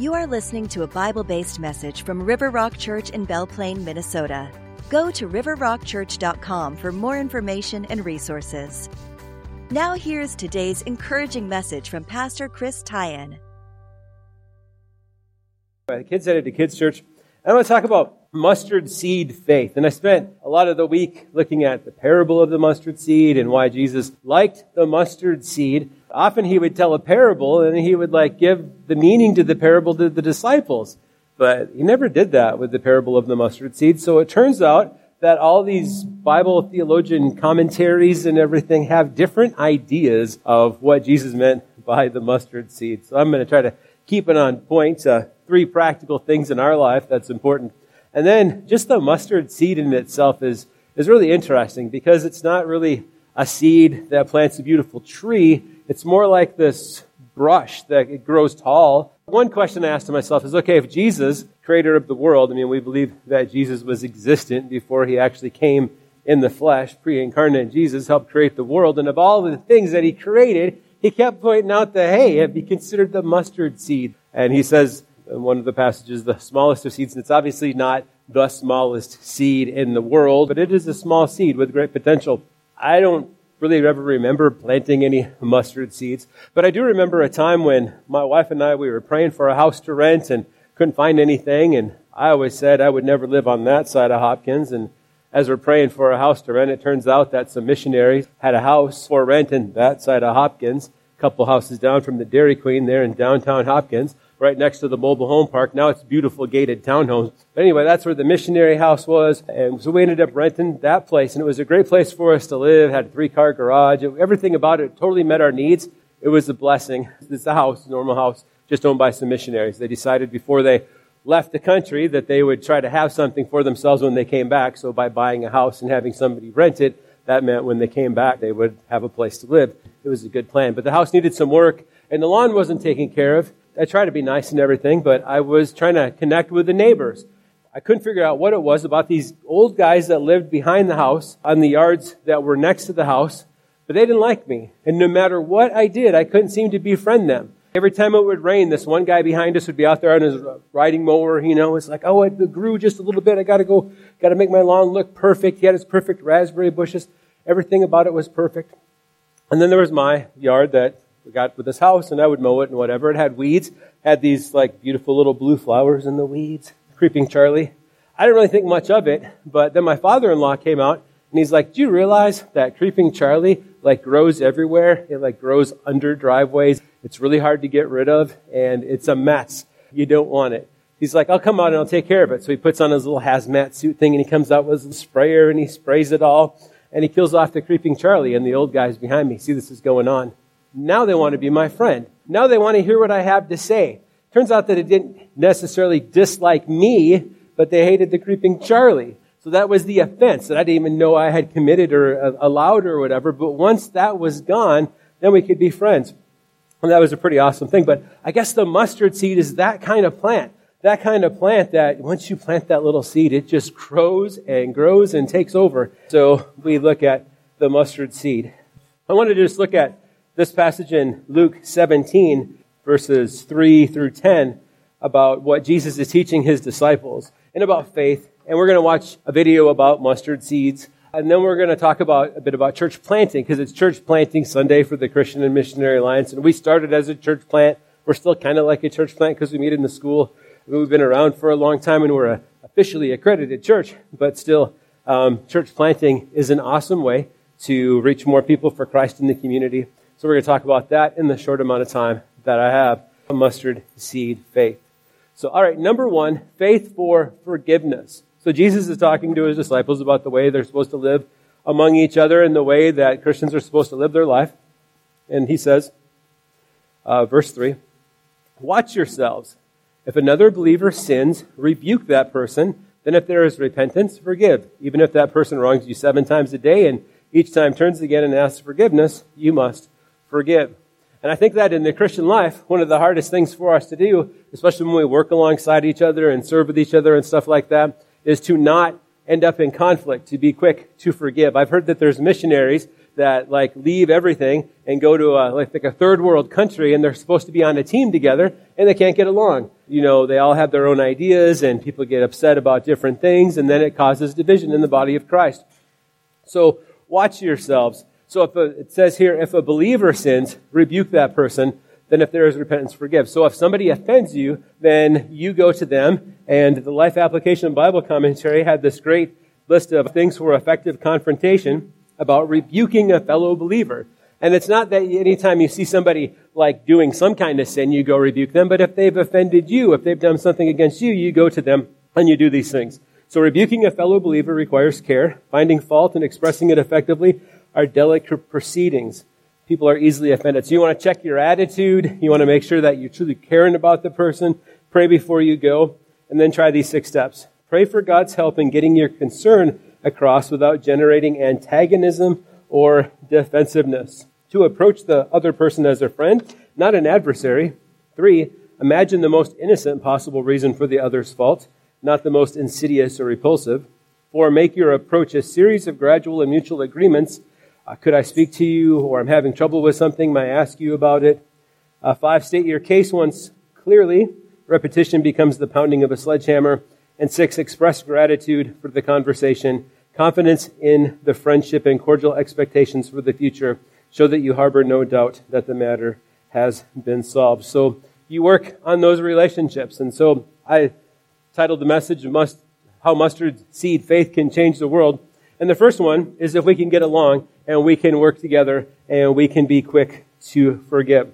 You are listening to a Bible based message from River Rock Church in Belle Plaine, Minnesota. Go to riverrockchurch.com for more information and resources. Now, here's today's encouraging message from Pastor Chris Teien. The kids headed to kids' church. I want to talk about mustard seed faith. And I spent a lot of the week looking at the parable of the mustard seed and why Jesus liked the mustard seed. Often he would tell a parable and he would like give the meaning to the parable to the disciples. But he never did that with the parable of the mustard seed. So it turns out that all these Bible theologian commentaries and everything have different ideas of what Jesus meant by the mustard seed. So I'm going to try to keep it on point. Uh, three practical things in our life that's important and then just the mustard seed in itself is, is really interesting because it's not really a seed that plants a beautiful tree. It's more like this brush that it grows tall. One question I asked to myself is, okay, if Jesus, creator of the world, I mean, we believe that Jesus was existent before he actually came in the flesh, pre-incarnate Jesus helped create the world. And of all the things that he created, he kept pointing out that, hey, have you considered the mustard seed? And he says, in one of the passages, the smallest of seeds. And it's obviously not the smallest seed in the world, but it is a small seed with great potential. I don't really ever remember planting any mustard seeds, but I do remember a time when my wife and I, we were praying for a house to rent and couldn't find anything. And I always said I would never live on that side of Hopkins. And as we're praying for a house to rent, it turns out that some missionaries had a house for rent in that side of Hopkins, a couple houses down from the Dairy Queen there in downtown Hopkins right next to the mobile home park. Now it's beautiful gated townhomes. But anyway, that's where the missionary house was. And so we ended up renting that place. And it was a great place for us to live. Had a three car garage. Everything about it totally met our needs. It was a blessing. It's a house, normal house, just owned by some missionaries. They decided before they left the country that they would try to have something for themselves when they came back. So by buying a house and having somebody rent it, that meant when they came back, they would have a place to live. It was a good plan. But the house needed some work and the lawn wasn't taken care of. I try to be nice and everything, but I was trying to connect with the neighbors. I couldn't figure out what it was about these old guys that lived behind the house on the yards that were next to the house, but they didn't like me. And no matter what I did, I couldn't seem to befriend them. Every time it would rain, this one guy behind us would be out there on his riding mower, you know, it's like, oh, it grew just a little bit. I gotta go, gotta make my lawn look perfect. He had his perfect raspberry bushes. Everything about it was perfect. And then there was my yard that we got with this house and I would mow it and whatever. It had weeds, had these like beautiful little blue flowers in the weeds. Creeping Charlie. I didn't really think much of it, but then my father-in-law came out and he's like, do you realize that Creeping Charlie like grows everywhere? It like grows under driveways. It's really hard to get rid of and it's a mess. You don't want it. He's like, I'll come out and I'll take care of it. So he puts on his little hazmat suit thing and he comes out with a sprayer and he sprays it all and he kills off the Creeping Charlie and the old guys behind me. See, this is going on. Now they want to be my friend. Now they want to hear what I have to say. Turns out that it didn't necessarily dislike me, but they hated the creeping Charlie. So that was the offense that I didn't even know I had committed or uh, allowed or whatever. But once that was gone, then we could be friends. And that was a pretty awesome thing. But I guess the mustard seed is that kind of plant. That kind of plant that once you plant that little seed, it just grows and grows and takes over. So we look at the mustard seed. I wanted to just look at this passage in Luke 17, verses 3 through 10, about what Jesus is teaching his disciples and about faith. And we're going to watch a video about mustard seeds. And then we're going to talk about a bit about church planting because it's church planting Sunday for the Christian and Missionary Alliance. And we started as a church plant. We're still kind of like a church plant because we meet in the school. We've been around for a long time and we're a officially accredited church, but still, um, church planting is an awesome way to reach more people for Christ in the community. So we're going to talk about that in the short amount of time that I have. A mustard seed faith. So, all right, number one, faith for forgiveness. So Jesus is talking to his disciples about the way they're supposed to live among each other and the way that Christians are supposed to live their life. And he says, uh, verse 3, Watch yourselves. If another believer sins, rebuke that person. Then if there is repentance, forgive. Even if that person wrongs you seven times a day and each time turns again and asks forgiveness, you must forgive. And I think that in the Christian life, one of the hardest things for us to do, especially when we work alongside each other and serve with each other and stuff like that, is to not end up in conflict, to be quick to forgive. I've heard that there's missionaries that like leave everything and go to a, like, like a third world country and they're supposed to be on a team together and they can't get along. You know, they all have their own ideas and people get upset about different things and then it causes division in the body of Christ. So watch yourselves. So if a, it says here, if a believer sins, rebuke that person. Then if there is repentance, forgive. So if somebody offends you, then you go to them. And the Life Application Bible Commentary had this great list of things for effective confrontation about rebuking a fellow believer. And it's not that anytime you see somebody like doing some kind of sin, you go rebuke them, but if they've offended you, if they've done something against you, you go to them and you do these things. So rebuking a fellow believer requires care. Finding fault and expressing it effectively are delicate proceedings. People are easily offended. So you want to check your attitude. You want to make sure that you're truly caring about the person. Pray before you go. And then try these six steps. Pray for God's help in getting your concern across without generating antagonism or defensiveness. To approach the other person as a friend, not an adversary. Three, imagine the most innocent possible reason for the other's fault, not the most insidious or repulsive. Four, make your approach a series of gradual and mutual agreements. Uh, could I speak to you, or I'm having trouble with something? May I ask you about it? Uh, five, state your case once clearly. Repetition becomes the pounding of a sledgehammer. And six, express gratitude for the conversation, confidence in the friendship, and cordial expectations for the future. Show that you harbor no doubt that the matter has been solved. So you work on those relationships. And so I titled the message, Must, How Mustard Seed Faith Can Change the World. And the first one is if we can get along and we can work together and we can be quick to forgive.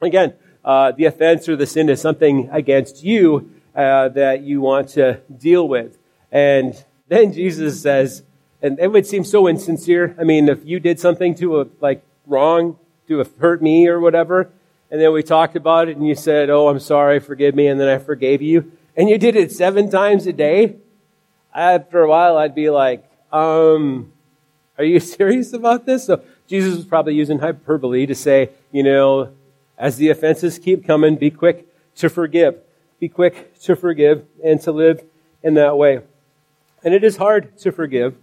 Again, uh, the offense or the sin is something against you uh, that you want to deal with. And then Jesus says, and it would seem so insincere. I mean, if you did something to a, like wrong, to hurt me or whatever, and then we talked about it and you said, oh, I'm sorry, forgive me, and then I forgave you, and you did it seven times a day, after a while I'd be like, um, are you serious about this? So Jesus was probably using hyperbole to say, you know, as the offenses keep coming, be quick to forgive. Be quick to forgive and to live in that way. And it is hard to forgive.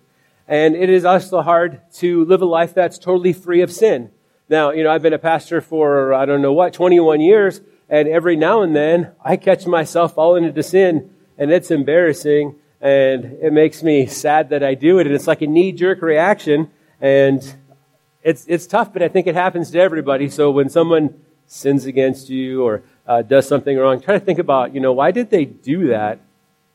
And it is also hard to live a life that's totally free of sin. Now, you know, I've been a pastor for, I don't know what, 21 years. And every now and then I catch myself falling into sin and it's embarrassing and it makes me sad that I do it. And it's like a knee jerk reaction. And it's, it's tough, but I think it happens to everybody. So when someone sins against you or uh, does something wrong, try to think about, you know, why did they do that?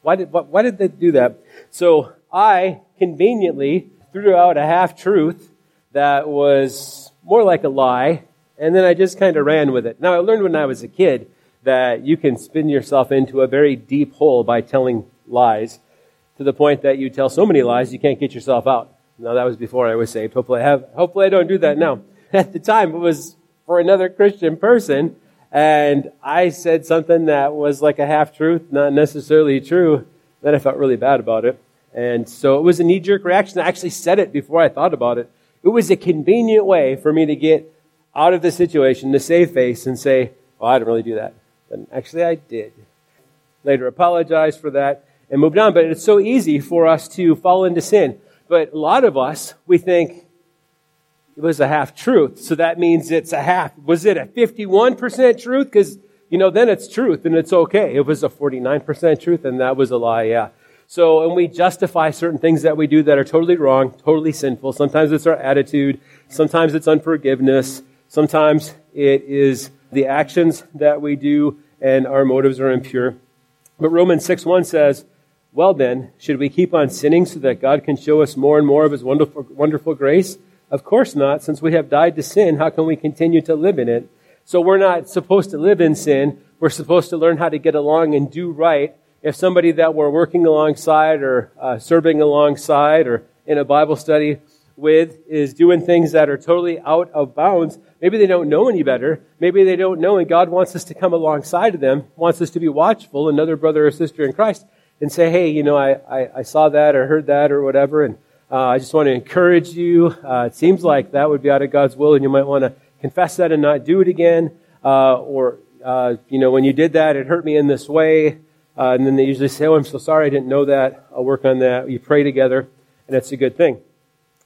Why did, why did they do that? So I conveniently threw out a half truth that was more like a lie, and then I just kind of ran with it. Now, I learned when I was a kid that you can spin yourself into a very deep hole by telling lies to the point that you tell so many lies you can't get yourself out. Now, that was before I was saved. Hopefully, I have, hopefully I don't do that now. At the time, it was for another Christian person, and I said something that was like a half truth, not necessarily true. Then I felt really bad about it. And so it was a knee jerk reaction. I actually said it before I thought about it. It was a convenient way for me to get out of the situation, to save face and say, well, I didn't really do that. But actually, I did. Later apologized for that and moved on. But it's so easy for us to fall into sin. But a lot of us, we think, it was a half truth. So that means it's a half. Was it a 51% truth? Because, you know, then it's truth and it's okay. It was a 49% truth and that was a lie, yeah. So, and we justify certain things that we do that are totally wrong, totally sinful. Sometimes it's our attitude. Sometimes it's unforgiveness. Sometimes it is the actions that we do and our motives are impure. But Romans 6 1 says, Well then, should we keep on sinning so that God can show us more and more of his wonderful, wonderful grace? Of course not. Since we have died to sin, how can we continue to live in it? So we're not supposed to live in sin. We're supposed to learn how to get along and do right. If somebody that we're working alongside or uh, serving alongside or in a Bible study with is doing things that are totally out of bounds, maybe they don't know any better. Maybe they don't know, and God wants us to come alongside of them, wants us to be watchful, another brother or sister in Christ, and say, hey, you know, I, I, I saw that or heard that or whatever, and uh, I just want to encourage you. Uh, it seems like that would be out of God's will, and you might want to confess that and not do it again. Uh, or, uh, you know, when you did that, it hurt me in this way. Uh, and then they usually say, Oh, I'm so sorry, I didn't know that. I'll work on that. You pray together, and it's a good thing.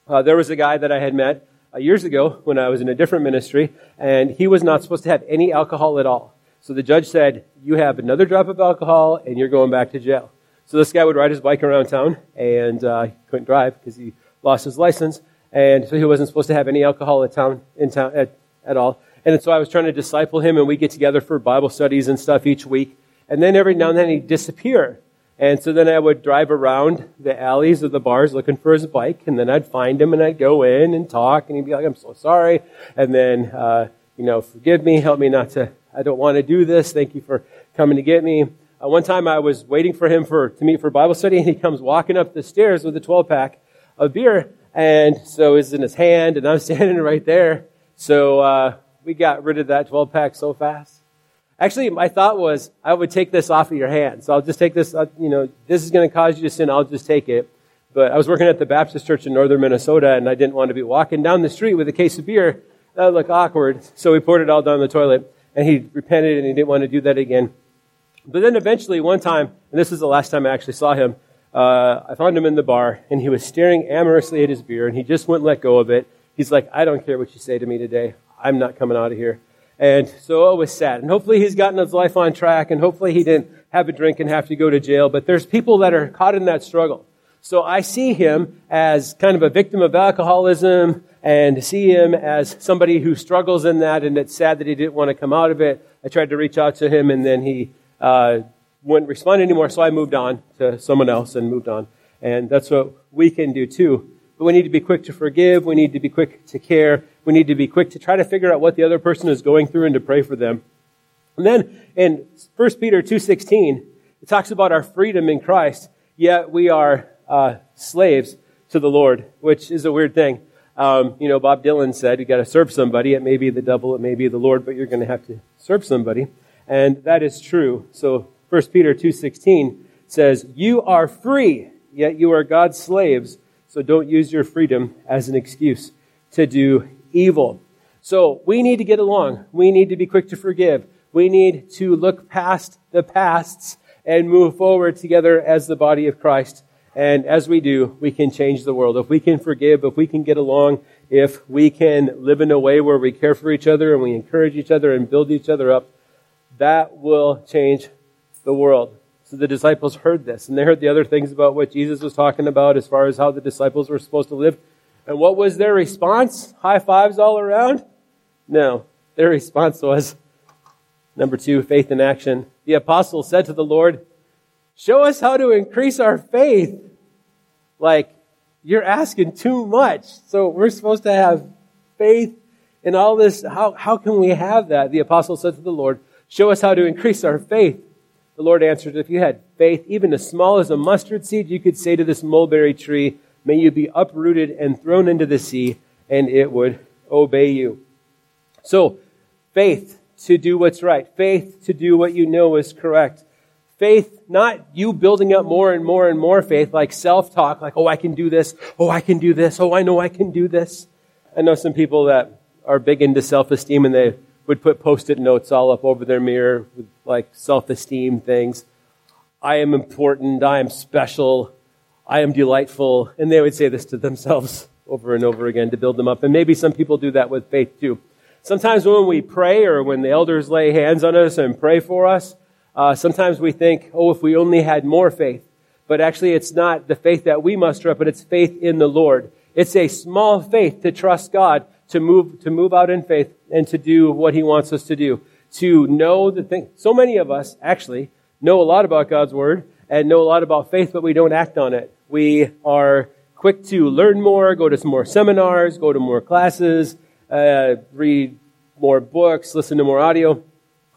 Uh, there was a guy that I had met years ago when I was in a different ministry, and he was not supposed to have any alcohol at all. So the judge said, You have another drop of alcohol, and you're going back to jail. So this guy would ride his bike around town, and uh, he couldn't drive because he lost his license, and so he wasn't supposed to have any alcohol at town, in town at, at all. And so I was trying to disciple him, and we get together for Bible studies and stuff each week. And then every now and then he'd disappear. And so then I would drive around the alleys of the bars looking for his bike, and then I'd find him and I'd go in and talk, and he'd be like, I'm so sorry. And then, uh, you know, forgive me, help me not to, I don't want to do this. Thank you for coming to get me. Uh, one time I was waiting for him for, to meet for Bible study, and he comes walking up the stairs with a 12 pack of beer, and so it's in his hand, and I'm standing right there. So, uh, we got rid of that 12 pack so fast. Actually, my thought was I would take this off of your hand. So I'll just take this, uh, you know, this is going to cause you to sin. I'll just take it. But I was working at the Baptist church in northern Minnesota and I didn't want to be walking down the street with a case of beer. That would look awkward. So we poured it all down the toilet and he repented and he didn't want to do that again. But then eventually one time, and this is the last time I actually saw him, uh, I found him in the bar and he was staring amorously at his beer and he just wouldn't let go of it. He's like, I don't care what you say to me today. I'm not coming out of here. And so it was sad. And hopefully he's gotten his life on track and hopefully he didn't have a drink and have to go to jail. But there's people that are caught in that struggle. So I see him as kind of a victim of alcoholism and see him as somebody who struggles in that and it's sad that he didn't want to come out of it. I tried to reach out to him and then he uh, wouldn't respond anymore. So I moved on to someone else and moved on. And that's what we can do too. But we need to be quick to forgive. We need to be quick to care. We need to be quick to try to figure out what the other person is going through and to pray for them. And then in 1 Peter 2.16, it talks about our freedom in Christ, yet we are uh, slaves to the Lord, which is a weird thing. Um, you know, Bob Dylan said, you got to serve somebody. It may be the devil, it may be the Lord, but you're going to have to serve somebody. And that is true. So 1 Peter 2.16 says, you are free, yet you are God's slaves so don't use your freedom as an excuse to do evil. So we need to get along. We need to be quick to forgive. We need to look past the pasts and move forward together as the body of Christ. And as we do, we can change the world. If we can forgive, if we can get along, if we can live in a way where we care for each other and we encourage each other and build each other up, that will change the world. So the disciples heard this, and they heard the other things about what Jesus was talking about as far as how the disciples were supposed to live. And what was their response? High fives all around? No. Their response was number two, faith in action. The apostles said to the Lord, Show us how to increase our faith. Like, you're asking too much. So we're supposed to have faith in all this. How, how can we have that? The apostle said to the Lord, Show us how to increase our faith. The Lord answered, If you had faith, even as small as a mustard seed, you could say to this mulberry tree, May you be uprooted and thrown into the sea, and it would obey you. So, faith to do what's right. Faith to do what you know is correct. Faith, not you building up more and more and more faith, like self talk, like, oh, I can do this. Oh, I can do this. Oh, I know I can do this. I know some people that are big into self esteem and they would put post it notes all up over their mirror with like self esteem things. I am important. I am special. I am delightful. And they would say this to themselves over and over again to build them up. And maybe some people do that with faith too. Sometimes when we pray or when the elders lay hands on us and pray for us, uh, sometimes we think, oh, if we only had more faith. But actually, it's not the faith that we muster up, but it's faith in the Lord. It's a small faith to trust God to move, to move out in faith and to do what he wants us to do. To know the thing. So many of us actually know a lot about God's word and know a lot about faith, but we don't act on it. We are quick to learn more, go to some more seminars, go to more classes, uh, read more books, listen to more audio,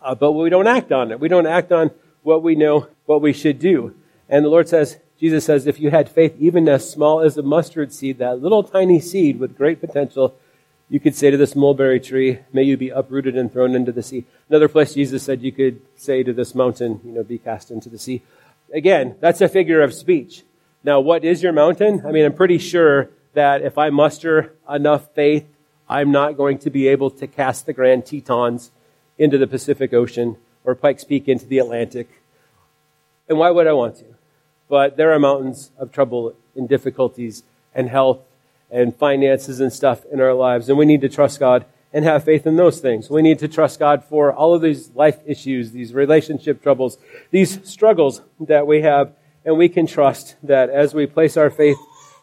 uh, but we don't act on it. We don't act on what we know, what we should do. And the Lord says, Jesus says, if you had faith even as small as a mustard seed, that little tiny seed with great potential, you could say to this mulberry tree, may you be uprooted and thrown into the sea. Another place Jesus said you could say to this mountain, you know, be cast into the sea. Again, that's a figure of speech. Now, what is your mountain? I mean, I'm pretty sure that if I muster enough faith, I'm not going to be able to cast the Grand Tetons into the Pacific Ocean or Pikes Peak into the Atlantic. And why would I want to? But there are mountains of trouble and difficulties and health and finances and stuff in our lives. And we need to trust God and have faith in those things. We need to trust God for all of these life issues, these relationship troubles, these struggles that we have. And we can trust that as we place our faith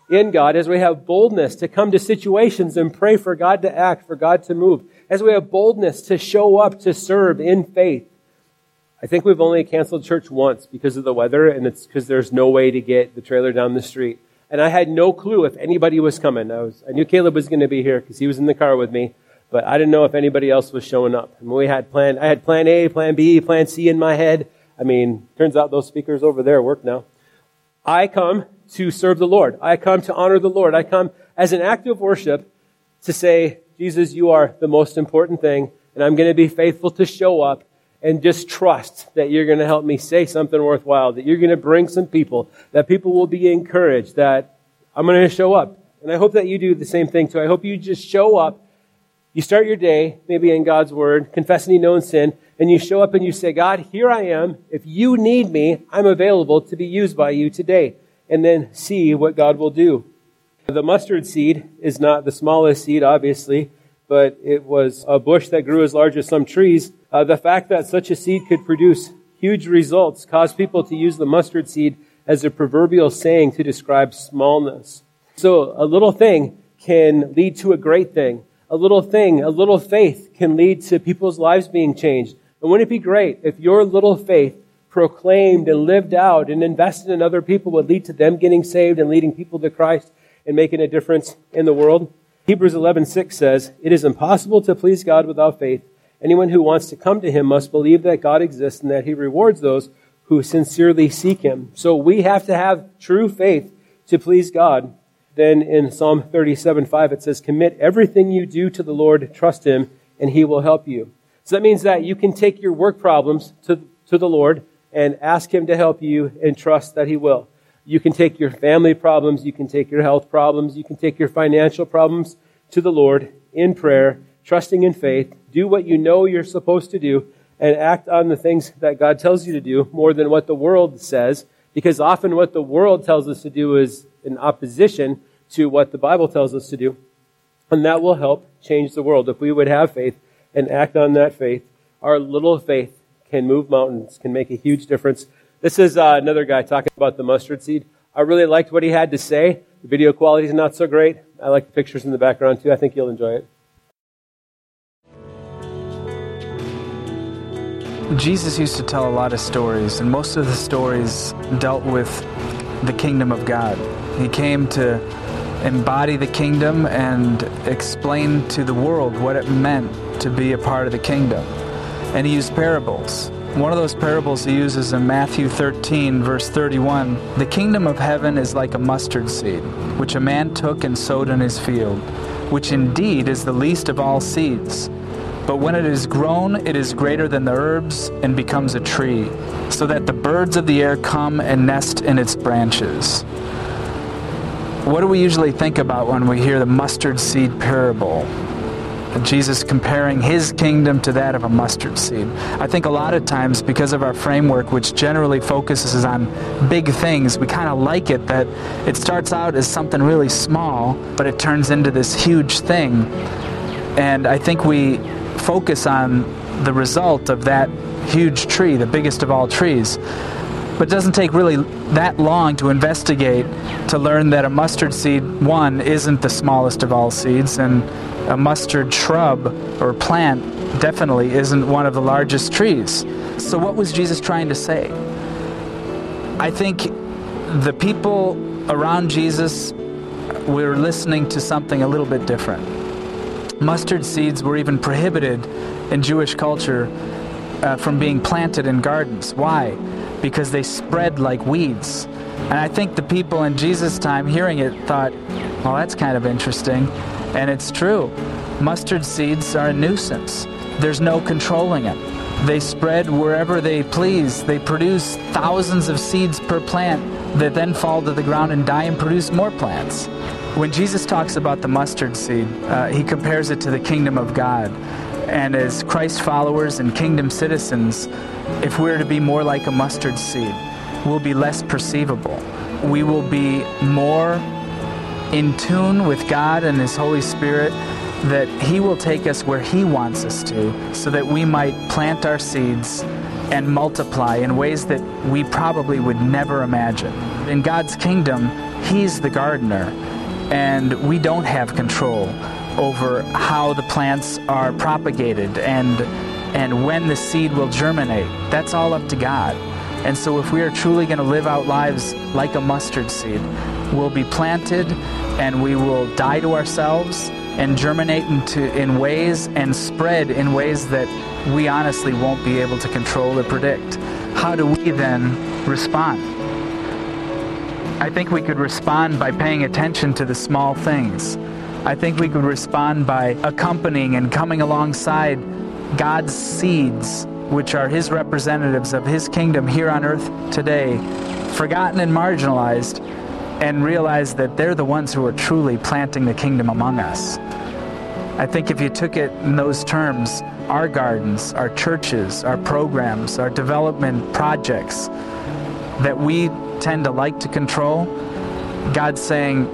in God, as we have boldness to come to situations and pray for God to act, for God to move, as we have boldness to show up to serve in faith. I think we've only canceled church once because of the weather, and it's because there's no way to get the trailer down the street. And I had no clue if anybody was coming. I, was, I knew Caleb was going to be here because he was in the car with me but I didn't know if anybody else was showing up. And we had plan, I had plan A, plan B, plan C in my head. I mean, turns out those speakers over there work now. I come to serve the Lord. I come to honor the Lord. I come as an act of worship to say, Jesus, you are the most important thing, and I'm going to be faithful to show up and just trust that you're going to help me say something worthwhile, that you're going to bring some people, that people will be encouraged, that I'm going to show up. And I hope that you do the same thing too. I hope you just show up you start your day, maybe in God's Word, confessing you known sin, and you show up and you say, God, here I am. If you need me, I'm available to be used by you today. And then see what God will do. The mustard seed is not the smallest seed, obviously, but it was a bush that grew as large as some trees. Uh, the fact that such a seed could produce huge results caused people to use the mustard seed as a proverbial saying to describe smallness. So a little thing can lead to a great thing a little thing, a little faith can lead to people's lives being changed. And wouldn't it be great if your little faith proclaimed and lived out and invested in other people would lead to them getting saved and leading people to Christ and making a difference in the world? Hebrews 11:6 says, "It is impossible to please God without faith. Anyone who wants to come to him must believe that God exists and that he rewards those who sincerely seek him." So we have to have true faith to please God. Then in Psalm 37 5, it says, Commit everything you do to the Lord, trust Him, and He will help you. So that means that you can take your work problems to, to the Lord and ask Him to help you and trust that He will. You can take your family problems, you can take your health problems, you can take your financial problems to the Lord in prayer, trusting in faith. Do what you know you're supposed to do and act on the things that God tells you to do more than what the world says. Because often what the world tells us to do is in opposition to what the Bible tells us to do. And that will help change the world. If we would have faith and act on that faith, our little faith can move mountains, can make a huge difference. This is uh, another guy talking about the mustard seed. I really liked what he had to say. The video quality is not so great. I like the pictures in the background too. I think you'll enjoy it. Jesus used to tell a lot of stories, and most of the stories dealt with the kingdom of God. He came to embody the kingdom and explain to the world what it meant to be a part of the kingdom. And he used parables. One of those parables he uses in Matthew 13, verse 31 The kingdom of heaven is like a mustard seed, which a man took and sowed in his field, which indeed is the least of all seeds. But when it is grown, it is greater than the herbs and becomes a tree, so that the birds of the air come and nest in its branches. What do we usually think about when we hear the mustard seed parable? Jesus comparing his kingdom to that of a mustard seed. I think a lot of times, because of our framework, which generally focuses on big things, we kind of like it that it starts out as something really small, but it turns into this huge thing. And I think we focus on the result of that huge tree, the biggest of all trees. But it doesn't take really that long to investigate to learn that a mustard seed, one, isn't the smallest of all seeds, and a mustard shrub or plant definitely isn't one of the largest trees. So, what was Jesus trying to say? I think the people around Jesus were listening to something a little bit different. Mustard seeds were even prohibited in Jewish culture uh, from being planted in gardens. Why? because they spread like weeds. And I think the people in Jesus' time hearing it thought, well, that's kind of interesting. And it's true. Mustard seeds are a nuisance, there's no controlling it. They spread wherever they please. They produce thousands of seeds per plant that then fall to the ground and die and produce more plants. When Jesus talks about the mustard seed, uh, he compares it to the kingdom of God. And as Christ followers and kingdom citizens, if we're to be more like a mustard seed, we'll be less perceivable. We will be more in tune with God and His Holy Spirit that He will take us where He wants us to so that we might plant our seeds and multiply in ways that we probably would never imagine. In God's kingdom, He's the gardener, and we don't have control over how the plants are propagated and and when the seed will germinate. That's all up to God. And so if we are truly going to live out lives like a mustard seed, we'll be planted and we will die to ourselves and germinate into in ways and spread in ways that we honestly won't be able to control or predict. How do we then respond? I think we could respond by paying attention to the small things. I think we could respond by accompanying and coming alongside God's seeds, which are His representatives of His kingdom here on earth today, forgotten and marginalized, and realize that they're the ones who are truly planting the kingdom among us. I think if you took it in those terms, our gardens, our churches, our programs, our development projects that we tend to like to control, God's saying,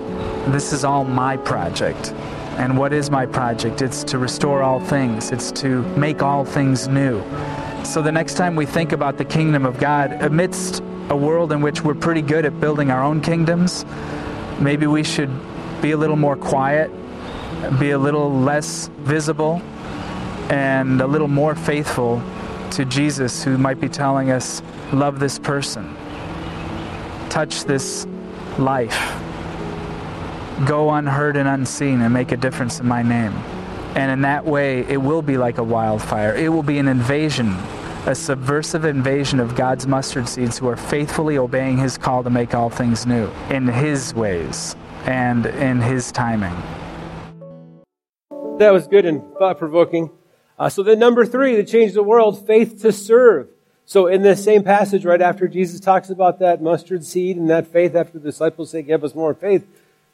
This is all my project. And what is my project? It's to restore all things, it's to make all things new. So the next time we think about the kingdom of God, amidst a world in which we're pretty good at building our own kingdoms, maybe we should be a little more quiet, be a little less visible, and a little more faithful to Jesus, who might be telling us, Love this person, touch this life go unheard and unseen and make a difference in my name. And in that way, it will be like a wildfire. It will be an invasion, a subversive invasion of God's mustard seeds who are faithfully obeying His call to make all things new in His ways and in His timing. That was good and thought provoking. Uh, so, then, number three, to change the world, faith to serve. So, in this same passage, right after Jesus talks about that mustard seed and that faith, after the disciples say, Give us more faith,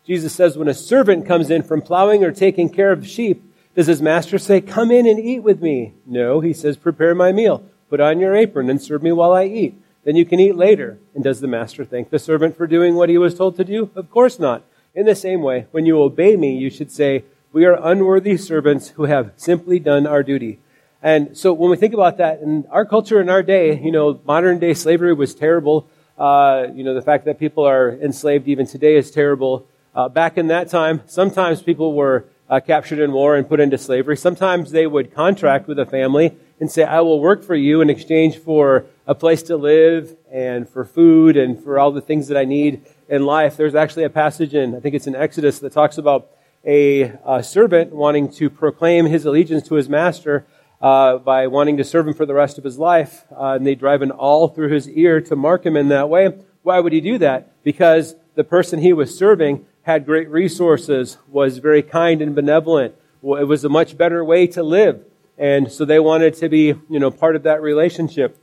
Jesus says, when a servant comes in from plowing or taking care of sheep, does his master say, Come in and eat with me? No, he says, Prepare my meal. Put on your apron and serve me while I eat. Then you can eat later. And does the master thank the servant for doing what he was told to do? Of course not. In the same way, when you obey me, you should say, We are unworthy servants who have simply done our duty. And so when we think about that, in our culture in our day, you know, modern day slavery was terrible. Uh, you know, the fact that people are enslaved even today is terrible. Uh, back in that time, sometimes people were uh, captured in war and put into slavery. Sometimes they would contract with a family and say, I will work for you in exchange for a place to live and for food and for all the things that I need in life. There's actually a passage in, I think it's in Exodus, that talks about a, a servant wanting to proclaim his allegiance to his master uh, by wanting to serve him for the rest of his life. Uh, and they drive an awl through his ear to mark him in that way. Why would he do that? Because the person he was serving had great resources, was very kind and benevolent. It was a much better way to live. And so they wanted to be, you know, part of that relationship.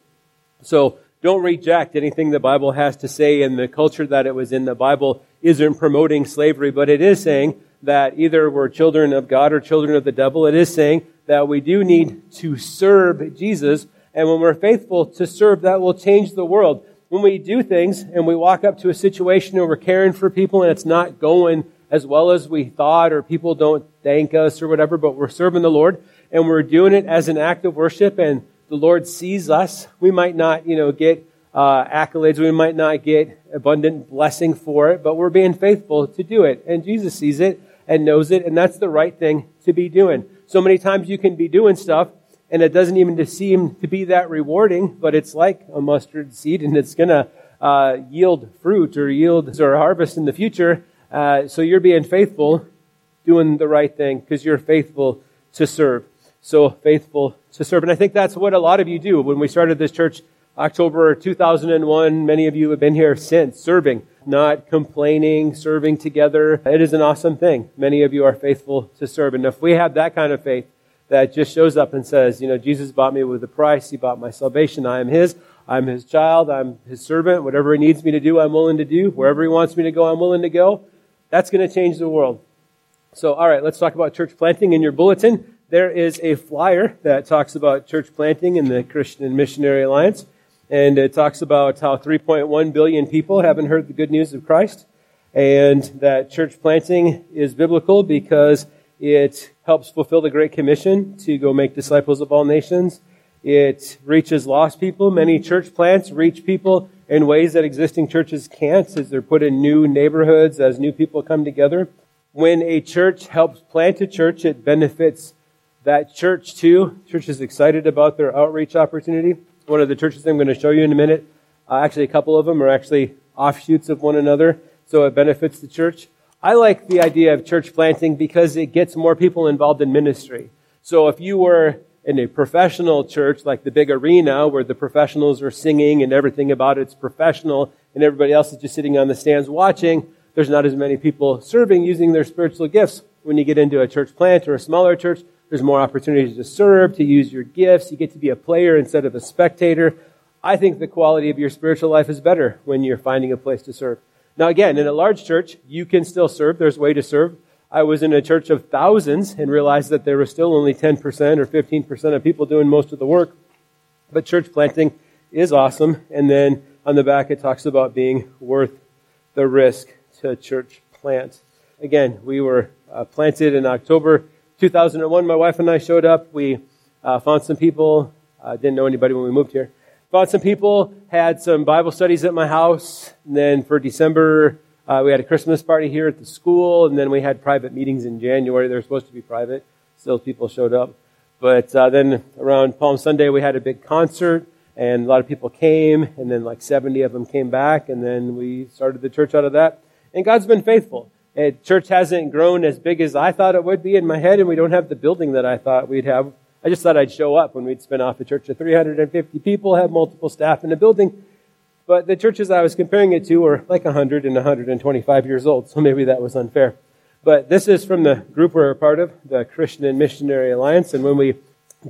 So don't reject anything the Bible has to say in the culture that it was in. The Bible isn't promoting slavery, but it is saying that either we're children of God or children of the devil. It is saying that we do need to serve Jesus. And when we're faithful to serve, that will change the world when we do things and we walk up to a situation where we're caring for people and it's not going as well as we thought or people don't thank us or whatever, but we're serving the Lord and we're doing it as an act of worship and the Lord sees us. We might not, you know, get uh, accolades. We might not get abundant blessing for it, but we're being faithful to do it. And Jesus sees it and knows it, and that's the right thing to be doing. So many times you can be doing stuff and it doesn't even seem to be that rewarding, but it's like a mustard seed, and it's going to uh, yield fruit or yield or harvest in the future. Uh, so you're being faithful, doing the right thing, because you're faithful to serve. So faithful to serve. And I think that's what a lot of you do. When we started this church, October 2001, many of you have been here since, serving, not complaining, serving together. It is an awesome thing. Many of you are faithful to serve. And if we have that kind of faith, that just shows up and says, you know, Jesus bought me with a price. He bought my salvation. I am His. I'm His child. I'm His servant. Whatever He needs me to do, I'm willing to do. Wherever He wants me to go, I'm willing to go. That's going to change the world. So, all right, let's talk about church planting in your bulletin. There is a flyer that talks about church planting in the Christian Missionary Alliance. And it talks about how 3.1 billion people haven't heard the good news of Christ. and that church planting is biblical because it helps fulfill the Great Commission to go make disciples of all nations. It reaches lost people. Many church plants reach people in ways that existing churches can't as they're put in new neighborhoods as new people come together. When a church helps plant a church, it benefits that church too. Church is excited about their outreach opportunity. One of the churches I'm going to show you in a minute, uh, actually a couple of them are actually offshoots of one another, so it benefits the church. I like the idea of church planting because it gets more people involved in ministry. So if you were in a professional church like the big arena where the professionals are singing and everything about it's professional and everybody else is just sitting on the stands watching, there's not as many people serving using their spiritual gifts. When you get into a church plant or a smaller church, there's more opportunities to serve, to use your gifts. You get to be a player instead of a spectator. I think the quality of your spiritual life is better when you're finding a place to serve. Now again, in a large church, you can still serve. There's a way to serve. I was in a church of thousands and realized that there was still only 10% or 15% of people doing most of the work. But church planting is awesome. And then on the back, it talks about being worth the risk to church plant. Again, we were uh, planted in October 2001. My wife and I showed up. We uh, found some people. Uh, didn't know anybody when we moved here. Found some people, had some Bible studies at my house. And then for December uh, we had a Christmas party here at the school, and then we had private meetings in January. They were supposed to be private. Still, people showed up. But uh, then around Palm Sunday, we had a big concert, and a lot of people came, and then like 70 of them came back, and then we started the church out of that. And God's been faithful. And church hasn't grown as big as I thought it would be in my head, and we don't have the building that I thought we'd have. I just thought I'd show up when we'd spin off a church of 350 people, have multiple staff in a building. But the churches I was comparing it to were like 100 and 125 years old, so maybe that was unfair. But this is from the group we're a part of, the Christian and Missionary Alliance. And when we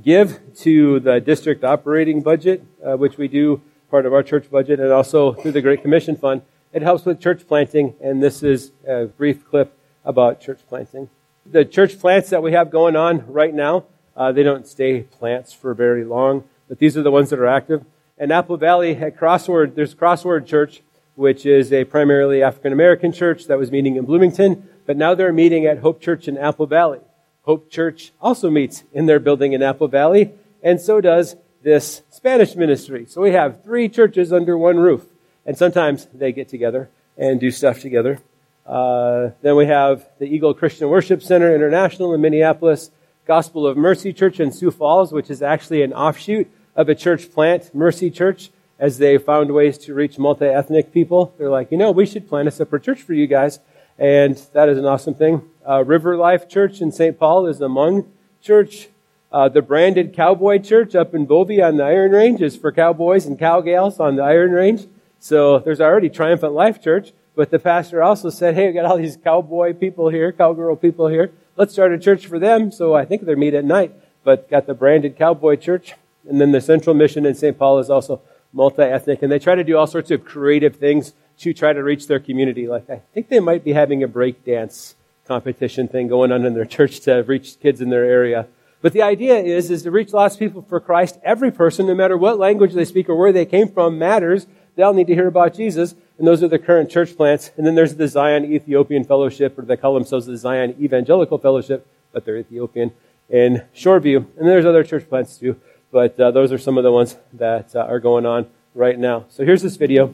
give to the district operating budget, uh, which we do part of our church budget, and also through the Great Commission Fund, it helps with church planting. And this is a brief clip about church planting. The church plants that we have going on right now, uh, they don't stay plants for very long, but these are the ones that are active. And Apple Valley at Crossword, there's Crossword Church, which is a primarily African American church that was meeting in Bloomington, but now they're meeting at Hope Church in Apple Valley. Hope Church also meets in their building in Apple Valley, and so does this Spanish ministry. So we have three churches under one roof, and sometimes they get together and do stuff together. Uh, then we have the Eagle Christian Worship Center International in Minneapolis, Gospel of Mercy Church in Sioux Falls, which is actually an offshoot of a church plant, Mercy Church, as they found ways to reach multi ethnic people. They're like, you know, we should plant a separate church for you guys. And that is an awesome thing. Uh, River Life Church in St. Paul is a Hmong church. Uh, the branded Cowboy Church up in Bovey on the Iron Range is for cowboys and cowgals on the Iron Range. So there's already Triumphant Life Church, but the pastor also said, hey, we got all these cowboy people here, cowgirl people here. Let's start a church for them. So I think they meet at night, but got the branded Cowboy Church. And then the Central Mission in St. Paul is also multi-ethnic, and they try to do all sorts of creative things to try to reach their community. Like I think they might be having a break dance competition thing going on in their church to reach kids in their area. But the idea is, is to reach lots of people for Christ. Every person, no matter what language they speak or where they came from, matters. They all need to hear about Jesus. And those are the current church plants. And then there's the Zion Ethiopian Fellowship, or they call themselves the Zion Evangelical Fellowship, but they're Ethiopian, in Shoreview. And there's other church plants too but uh, those are some of the ones that uh, are going on right now. So here's this video.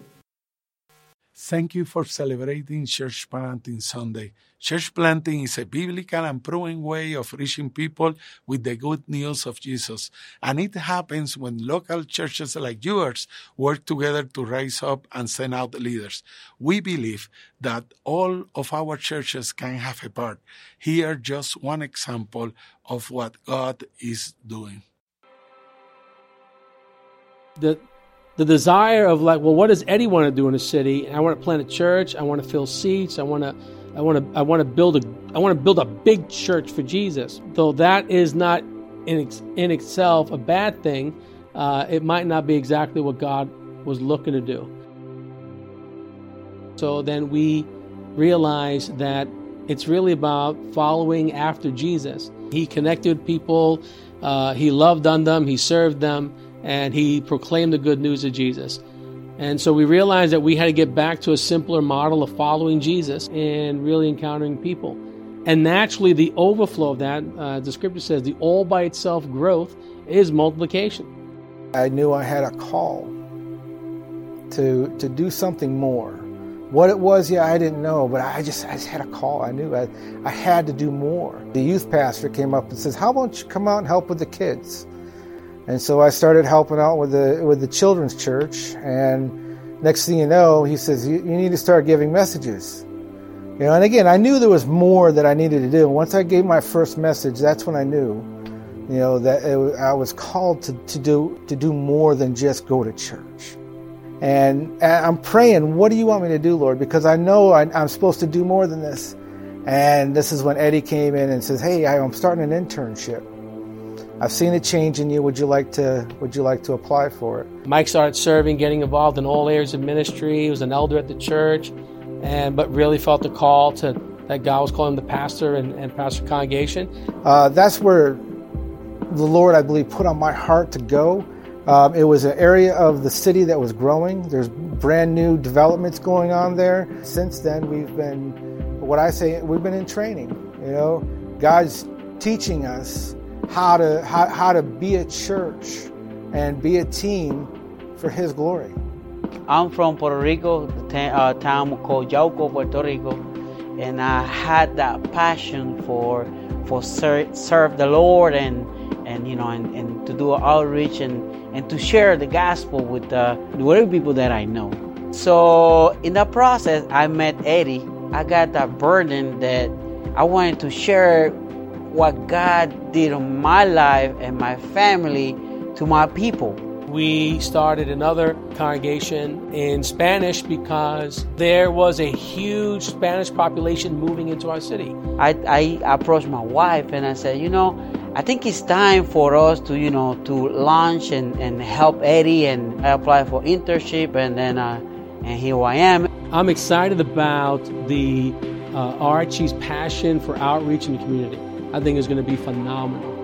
Thank you for celebrating Church Planting Sunday. Church planting is a biblical and proven way of reaching people with the good news of Jesus. And it happens when local churches like yours work together to raise up and send out leaders. We believe that all of our churches can have a part. Here, just one example of what God is doing the the desire of like, well, what does Eddie want to do in a city? I want to plant a church. I want to fill seats. I want to, I want to, I want to build a, I want to build a big church for Jesus. Though that is not in in itself a bad thing, uh, it might not be exactly what God was looking to do. So then we realize that it's really about following after Jesus. He connected people. Uh, he loved on them. He served them and he proclaimed the good news of Jesus. And so we realized that we had to get back to a simpler model of following Jesus and really encountering people. And naturally, the overflow of that, uh, the scripture says, the all by itself growth is multiplication. I knew I had a call to to do something more. What it was, yeah, I didn't know, but I just I just had a call. I knew I, I had to do more. The youth pastor came up and says, "How about you come out and help with the kids?" And so I started helping out with the with the children's church. And next thing you know, he says, "You, you need to start giving messages." You know, and again, I knew there was more that I needed to do. Once I gave my first message, that's when I knew, you know, that it, I was called to, to do to do more than just go to church. And, I'm praying, what do you want me to do, Lord? Because I know I, I'm supposed to do more than this. And this is when Eddie came in and says, "Hey, I'm starting an internship. I've seen a change in you. Would you like to Would you like to apply for it?" Mike started serving, getting involved in all areas of ministry. He was an elder at the church, and but really felt the call to that God was calling him the pastor and, and pastor congregation. Uh, that's where the Lord, I believe, put on my heart to go. Um, it was an area of the city that was growing. There's brand new developments going on there. Since then, we've been, what I say, we've been in training. You know, God's teaching us how to how, how to be a church and be a team for His glory. I'm from Puerto Rico, the uh, town called Yauco, Puerto Rico, and I had that passion for for ser- serve the Lord and and you know and, and to do outreach and and to share the gospel with the whatever people that I know. So in that process, I met Eddie. I got that burden that I wanted to share what God did in my life and my family to my people. We started another congregation in Spanish because there was a huge Spanish population moving into our city. I, I approached my wife and I said, you know, I think it's time for us to, you know, to launch and, and help Eddie. And I applied for internship, and then uh, and here I am. I'm excited about the uh, Archie's passion for outreach in the community. I think it's going to be phenomenal.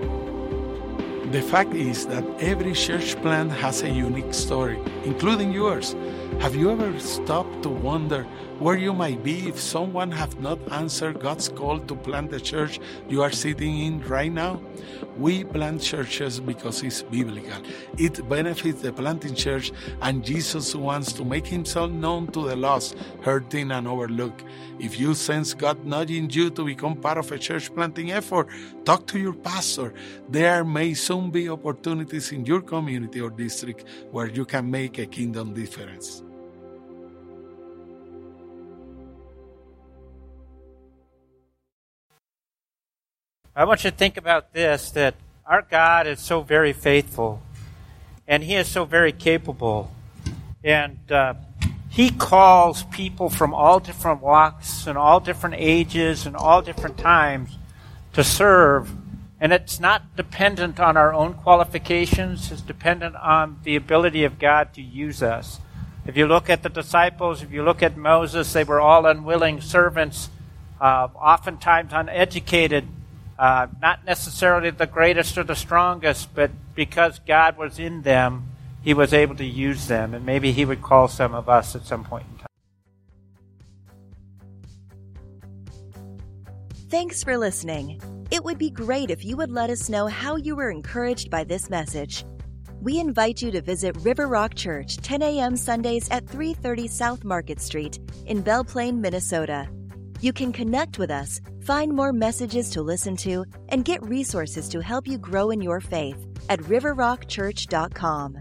The fact is that every church plant has a unique story, including yours. Have you ever stopped to wonder where you might be if someone have not answered God's call to plant the church you are sitting in right now? We plant churches because it's biblical. It benefits the planting church, and Jesus wants to make himself known to the lost, hurting, and overlooked. If you sense God nudging you to become part of a church planting effort, talk to your pastor. There may soon be opportunities in your community or district where you can make a kingdom difference. I want you to think about this that our God is so very faithful and He is so very capable. And uh, He calls people from all different walks and all different ages and all different times to serve. And it's not dependent on our own qualifications, it's dependent on the ability of God to use us. If you look at the disciples, if you look at Moses, they were all unwilling servants, uh, oftentimes uneducated uh, not necessarily the greatest or the strongest, but because God was in them, He was able to use them. And maybe He would call some of us at some point in time. Thanks for listening. It would be great if you would let us know how you were encouraged by this message. We invite you to visit River Rock Church 10 a.m. Sundays at 330 South Market Street in Belle Plaine, Minnesota. You can connect with us, find more messages to listen to, and get resources to help you grow in your faith at riverrockchurch.com.